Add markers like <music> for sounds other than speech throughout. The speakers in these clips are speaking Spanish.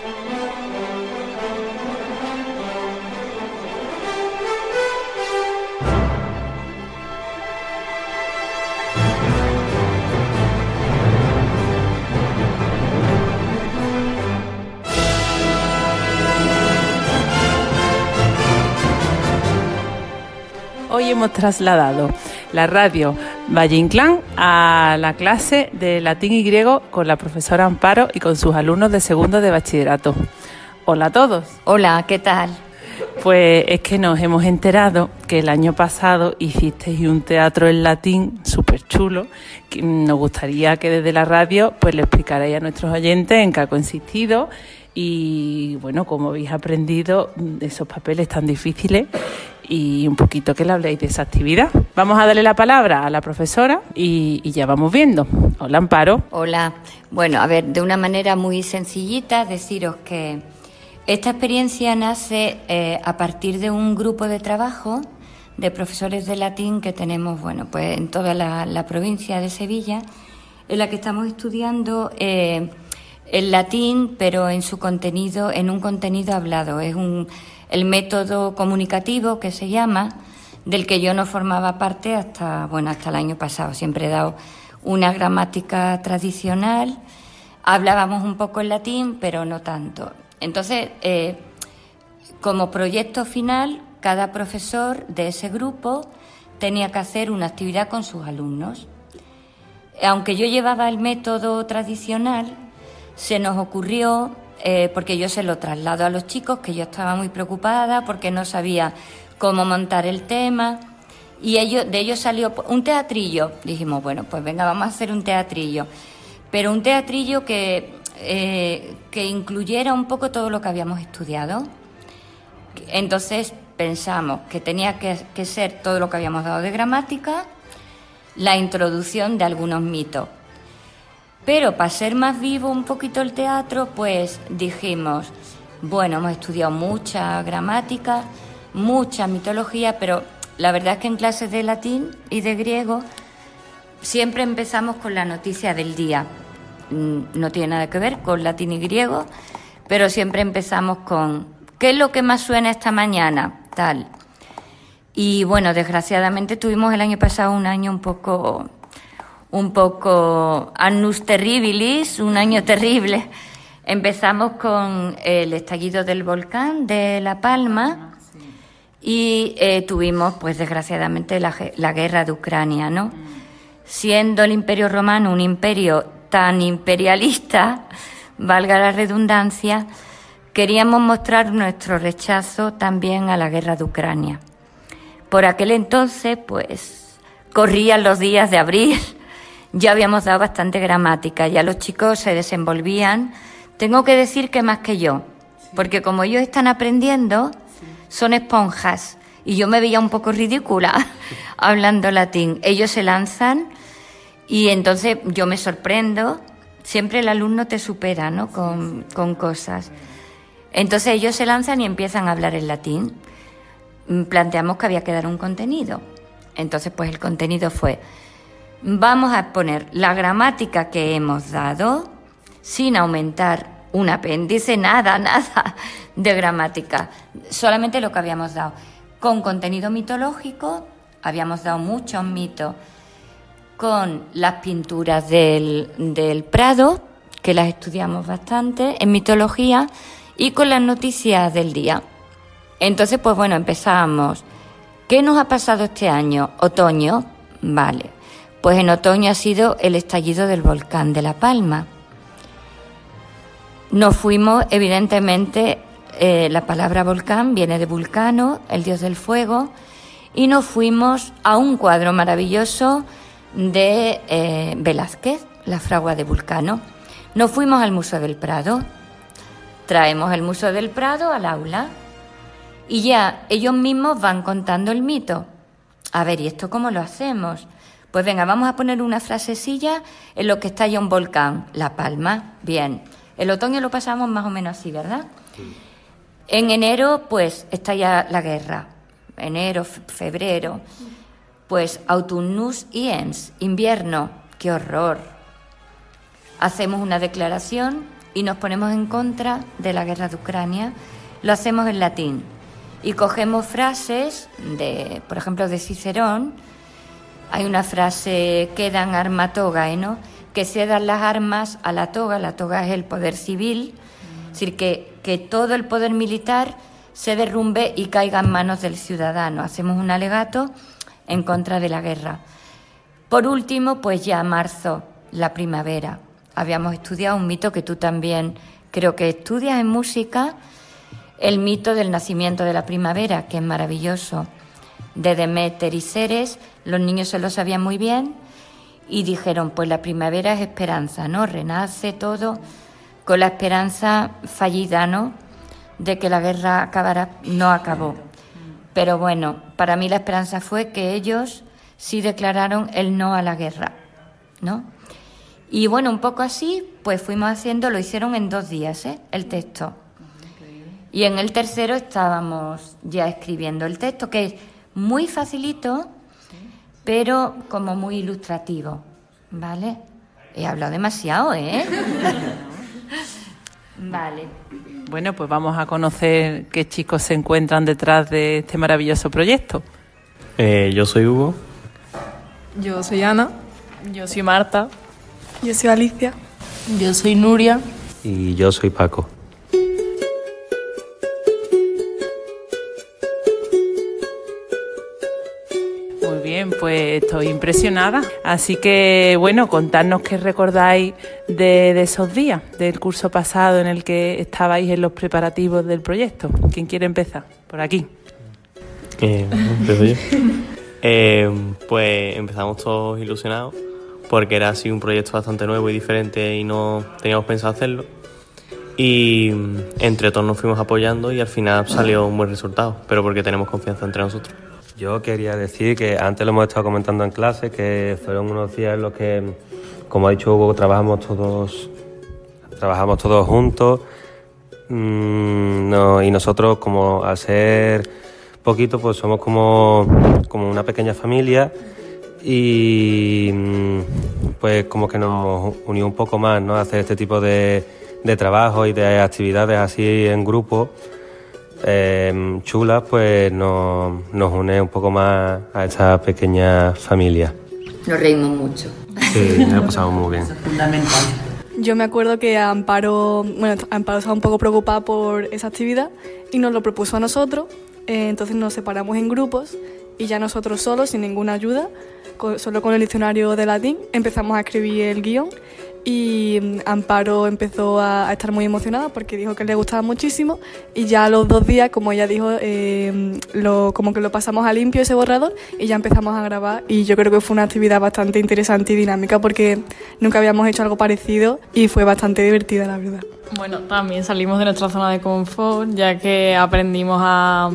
Hoy hemos trasladado la radio Valle Inclán a la clase de latín y griego con la profesora Amparo y con sus alumnos de segundo de bachillerato. Hola a todos. Hola, ¿qué tal? Pues es que nos hemos enterado que el año pasado hicisteis un teatro en latín súper chulo. Nos gustaría que desde la radio pues le explicarais a nuestros oyentes en qué ha consistido y bueno, como habéis aprendido esos papeles tan difíciles y un poquito que le habléis de esa actividad. Vamos a darle la palabra a la profesora y, ya vamos viendo. Hola, Amparo. Hola. Bueno, a ver, de una manera muy sencillita, deciros que esta experiencia nace eh, a partir de un grupo de trabajo de profesores de latín que tenemos, bueno, pues en toda la, provincia de Sevilla, en la que estamos estudiando eh, el latín, pero en su contenido, en un contenido hablado. Es un el método comunicativo que se llama, del que yo no formaba parte hasta, bueno, hasta el año pasado. Siempre he dado una gramática tradicional, hablábamos un poco en latín, pero no tanto. Entonces, eh, como proyecto final, cada profesor de ese grupo tenía que hacer una actividad con sus alumnos. Aunque yo llevaba el método tradicional, se nos ocurrió eh, porque yo se lo traslado a los chicos, que yo estaba muy preocupada porque no sabía cómo montar el tema. Y ellos, de ellos salió un teatrillo. Dijimos, bueno, pues venga, vamos a hacer un teatrillo. Pero un teatrillo que, eh, que incluyera un poco todo lo que habíamos estudiado. Entonces pensamos que tenía que, que ser todo lo que habíamos dado de gramática, la introducción de algunos mitos pero para ser más vivo un poquito el teatro, pues dijimos, bueno, hemos estudiado mucha gramática, mucha mitología, pero la verdad es que en clases de latín y de griego siempre empezamos con la noticia del día. Mm, no tiene nada que ver con latín y griego, pero siempre empezamos con ¿qué es lo que más suena esta mañana? Tal. Y bueno, desgraciadamente tuvimos el año pasado un año un poco un poco annus terribilis, un año terrible. Empezamos con el estallido del volcán de La Palma y eh, tuvimos, pues desgraciadamente, la, la, guerra de Ucrania, ¿no? Siendo el Imperio Romano un imperio tan imperialista, <laughs> valga la redundancia, queríamos mostrar nuestro rechazo también a la guerra de Ucrania. Por aquel entonces, pues, corrían los días de abril ya habíamos dado bastante gramática, ya los chicos se desenvolvían. Tengo que decir que más que yo, porque como ellos están aprendiendo, son esponjas y yo me veía un poco ridícula <laughs> hablando latín. Ellos se lanzan y entonces yo me sorprendo. Siempre el alumno te supera, ¿no? Con, con cosas. Entonces ellos se lanzan y empiezan a hablar en latín. Mm, planteamos que había que dar un contenido. Entonces, pues el contenido fue Vamos a poner la gramática que hemos dado sin aumentar un apéndice, nada, <laughs> nada de gramática, solamente lo que habíamos dado. Con contenido mitológico, habíamos dado muchos mitos con las pinturas del, del Prado, que las estudiamos bastante en mitología, y con las noticias del día. Entonces, pues bueno, empezamos. ¿Qué nos ha pasado este año? Otoño, vale. Pues en otoño ha sido el estallido del volcán de La Palma. Nos fuimos, evidentemente, eh, la palabra volcán viene de Vulcano, el dios del fuego, y nos fuimos a un cuadro maravilloso de eh, Velázquez, la fragua de Vulcano. Nos fuimos al Museo del Prado, traemos el Museo del Prado al aula y ya ellos mismos van contando el mito. A ver, ¿y esto cómo lo hacemos? Pues venga, vamos a poner una frasecilla en lo que está ya un volcán, La Palma. Bien. El otoño lo pasamos más o menos así, ¿verdad? En enero, pues está ya la guerra. Enero, febrero. Pues autumnus iens, invierno. ¡Qué horror! Hacemos una declaración y nos ponemos en contra de la guerra de Ucrania, lo hacemos en latín y cogemos frases de, por ejemplo, de Cicerón. Hay una frase quedan arma toga, ¿no? que cedan las armas a la toga, la toga es el poder civil, es decir, que, que todo el poder militar se derrumbe y caiga en manos del ciudadano. Hacemos un alegato en contra de la guerra. Por último, pues ya marzo, la primavera. Habíamos estudiado un mito que tú también creo que estudias en música, el mito del nacimiento de la primavera, que es maravilloso, de Demeter y Ceres. Los niños se lo sabían muy bien y dijeron, pues la primavera es esperanza, ¿no? Renace todo con la esperanza fallida, ¿no? De que la guerra acabará, no acabó. Pero bueno, para mí la esperanza fue que ellos sí declararon el no a la guerra, ¿no? Y bueno, un poco así, pues fuimos haciendo, lo hicieron en dos días, ¿eh? El texto. Y en el tercero estábamos ya escribiendo el texto, que es muy facilito, pero como muy ilustrativo, ¿vale? He hablado demasiado, ¿eh? <laughs> vale. Bueno, pues vamos a conocer qué chicos se encuentran detrás de este maravilloso proyecto. Eh, yo soy Hugo. Yo soy Ana. Yo soy Marta. Yo soy Alicia. Yo soy Nuria. Y yo soy Paco. Pues estoy impresionada. Así que, bueno, contadnos qué recordáis de, esos días, del curso pasado en el que estabais en los preparativos del proyecto. ¿Quién quiere empezar? Por aquí. Eh, eh, pues empezamos todos ilusionados porque era así un proyecto bastante nuevo y diferente y no teníamos pensado hacerlo. Y entre todos nos fuimos apoyando y al final salió un buen resultado, pero porque tenemos confianza entre nosotros. Yo quería decir que antes lo hemos estado comentando en clase, que fueron unos días en los que, como ha dicho Hugo, trabajamos todos, trabajamos todos juntos. Mm, y nosotros como al ser poquito, pues somos como, como una pequeña familia. Y mm, pues como que nos unido un poco más, ¿no? Hacer este tipo de, de trabajo y de actividades así en grupo eh, chulas, pues nos, nos une un poco más a esta pequeña familia. Nos reímos mucho. Sí, nos pasamos muy bien. fundamental. Yo me acuerdo que Amparo, bueno, Amparo estaba un poco preocupada por esa actividad y nos lo propuso a nosotros. Eh, entonces nos separamos en grupos y ya nosotros solos, sin ninguna ayuda, solo con el diccionario de latín, empezamos a escribir el guion y mm, Amparo empezó a, estar muy emocionada porque dijo que le gustaba muchísimo y ya a los dos días, como ella dijo, eh, lo, como que lo pasamos a limpio ese borrador y ya empezamos a grabar y yo creo que fue una actividad bastante interesante y dinámica porque nunca habíamos hecho algo parecido y fue bastante divertida la verdad. Bueno, también salimos de nuestra zona de confort ya que aprendimos a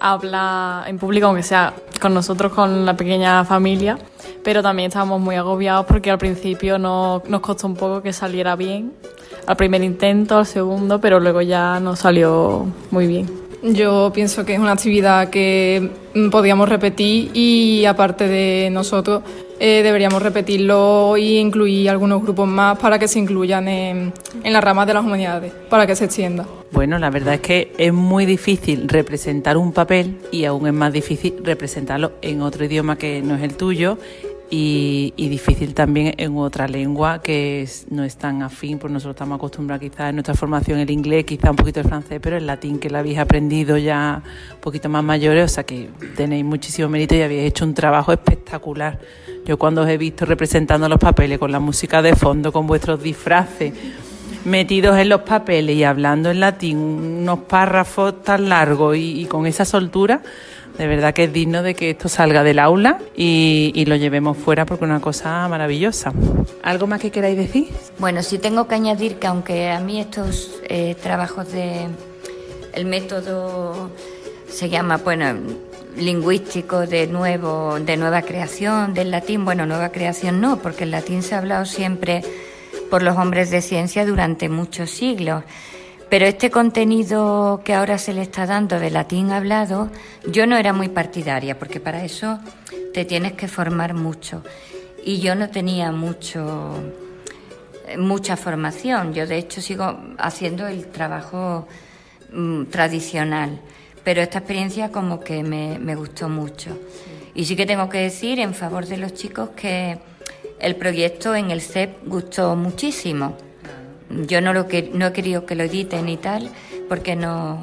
hablar en público, aunque sea con nosotros, con la pequeña familia pero también estábamos muy agobiados porque al principio no, nos costó un poco que saliera bien, al primer intento, al segundo, pero luego ya nos salió muy bien. Yo pienso que es una actividad que podíamos repetir y aparte de nosotros eh, deberíamos repetirlo e incluir algunos grupos más para que se incluyan en, en las ramas de las humanidades, para que se extienda. Bueno, la verdad es que es muy difícil representar un papel y aún es más difícil representarlo en otro idioma que no es el tuyo y, difícil también en otra lengua que no es tan afín, pues nosotros estamos acostumbrados quizás en nuestra formación el inglés, quizás un poquito el francés, pero el latín que lo habéis aprendido ya un poquito más mayores, o sea que tenéis muchísimo mérito y habéis hecho un trabajo espectacular. Yo cuando os he visto representando los papeles con la música de fondo, con vuestros disfraces, metidos en los papeles y hablando en latín, unos párrafos tan largos y con esa soltura, de verdad que es digno de que esto salga del aula y, lo llevemos fuera porque es una cosa maravillosa. ¿Algo más que queráis decir? Bueno, sí tengo que añadir que aunque a mí estos eh, trabajos de el método se llama, bueno, lingüístico de nuevo, de nueva creación del latín, bueno, nueva creación no, porque el latín se ha hablado siempre por los hombres de ciencia durante muchos siglos. Pero este contenido que ahora se le está dando de latín hablado, yo no era muy partidaria, porque para eso te tienes que formar mucho. Y yo no tenía mucho mucha formación. Yo, de hecho, sigo haciendo el trabajo mm, tradicional, pero esta experiencia como que me, me gustó mucho. Y sí que tengo que decir en favor de los chicos que el proyecto en el CEP gustó muchísimo. Yo no, lo que, no he querido que lo editen y tal, porque no,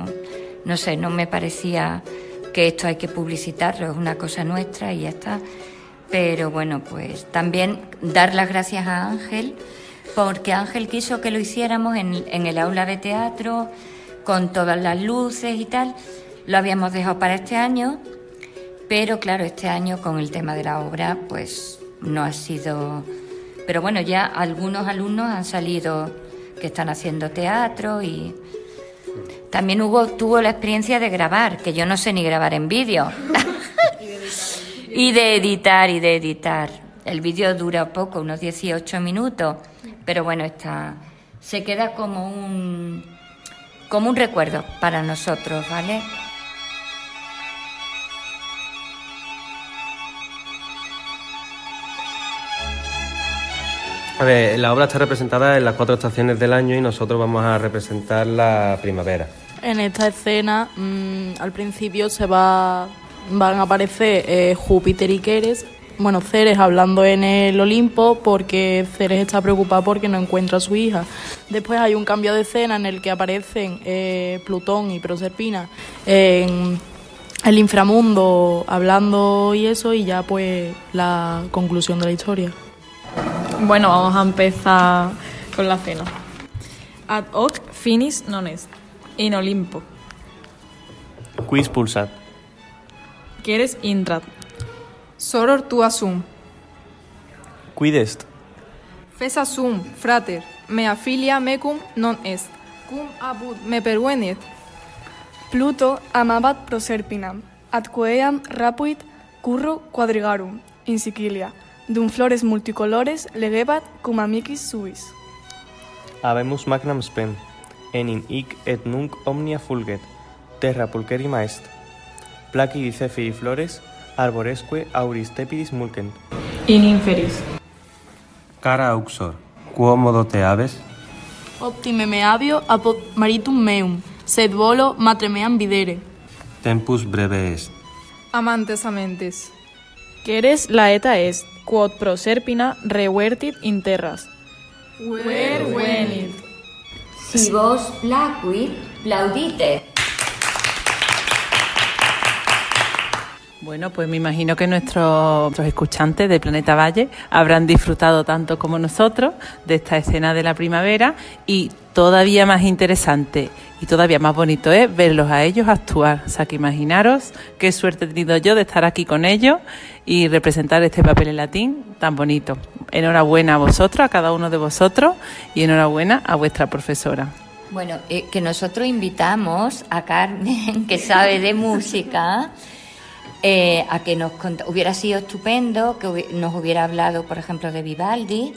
no sé, no me parecía que esto hay que publicitarlo, es una cosa nuestra y ya está. Pero bueno, pues también dar las gracias a Ángel, porque Ángel quiso que lo hiciéramos en, en el aula de teatro, con todas las luces y tal. Lo habíamos dejado para este año, pero claro, este año con el tema de la obra, pues no ha sido... Pero bueno, ya algunos alumnos han salido que están haciendo teatro y también hubo, tuvo la experiencia de grabar, que yo no sé ni grabar en vídeo. <laughs> y de editar y de editar. El vídeo dura poco, unos 18 minutos, pero bueno, está se queda como un como un recuerdo para nosotros, ¿vale? A ver, la obra está representada en las cuatro estaciones del año y nosotros vamos a representar la primavera. En esta escena, mm, al principio se va, van a aparecer eh, Júpiter y Ceres. Bueno, Ceres hablando en el Olimpo porque Ceres está preocupada porque no encuentra a su hija. Después hay un cambio de escena en el que aparecen eh, Plutón y Proserpina en el inframundo hablando y eso y ya pues la conclusión de la historia. Bueno, vamos a empezar con la cena. Ad hoc finis non est, in Olimpo. Quiz pulsat. Quieres intrat. Soror tua sum. Quid est? Fesa sum, frater, mea filia mecum non est. Cum abut me pervenet. Pluto amabat Proserpinam, ad queam rapuit curro quadrigarum, in Sicilia, dum flores multicolores legebat cum amicis suis. Habemus magnam spem, enim hic et nunc omnia fulget, terra pulcherima est. Placidi cefiri flores, arboresque auris tepidis mulcent. In inferis. Cara auxor, quo modo te aves? Optime me avio apud maritum meum, sed volo matre meam videre. Tempus breve est. Amantes amentes. Quieres la eta est, quod proserpina revertit in terras. Where venit? Si vos placuit, plaudite. Bueno, pues me imagino que nuestros, nuestros escuchantes de Planeta Valle habrán disfrutado tanto como nosotros de esta escena de la primavera y todavía más interesante y todavía más bonito es verlos a ellos actuar. O sea, que imaginaros qué suerte he tenido yo de estar aquí con ellos y representar este papel en latín tan bonito. Enhorabuena a vosotros, a cada uno de vosotros y enhorabuena a vuestra profesora. Bueno, eh, que nosotros invitamos a Carmen, <laughs> que sabe de música, eh, a que nos hubiera sido estupendo que nos hubiera hablado, por ejemplo, de Vivaldi,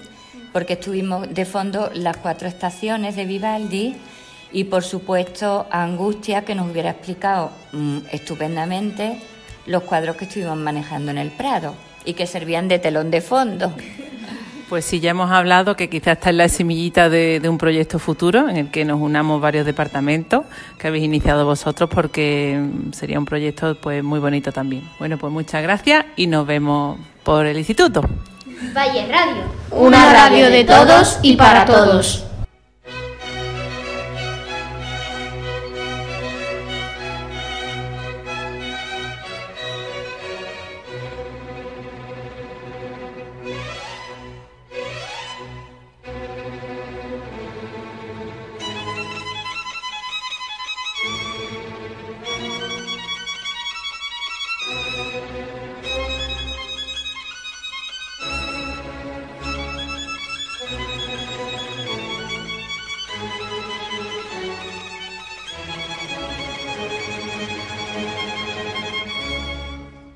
porque estuvimos de fondo las cuatro estaciones de Vivaldi y, por supuesto, a Angustia, que nos hubiera explicado mm, estupendamente los cuadros que estuvimos manejando en el Prado y que servían de telón de fondo. <laughs> Pues sí, ya hemos hablado que quizás está en la semillita de, de un proyecto futuro en el que nos unamos varios departamentos que habéis iniciado vosotros porque mm, sería un proyecto pues muy bonito también. Bueno, pues muchas gracias y nos vemos por el instituto. Valle Radio. Una radio de todos y para todos.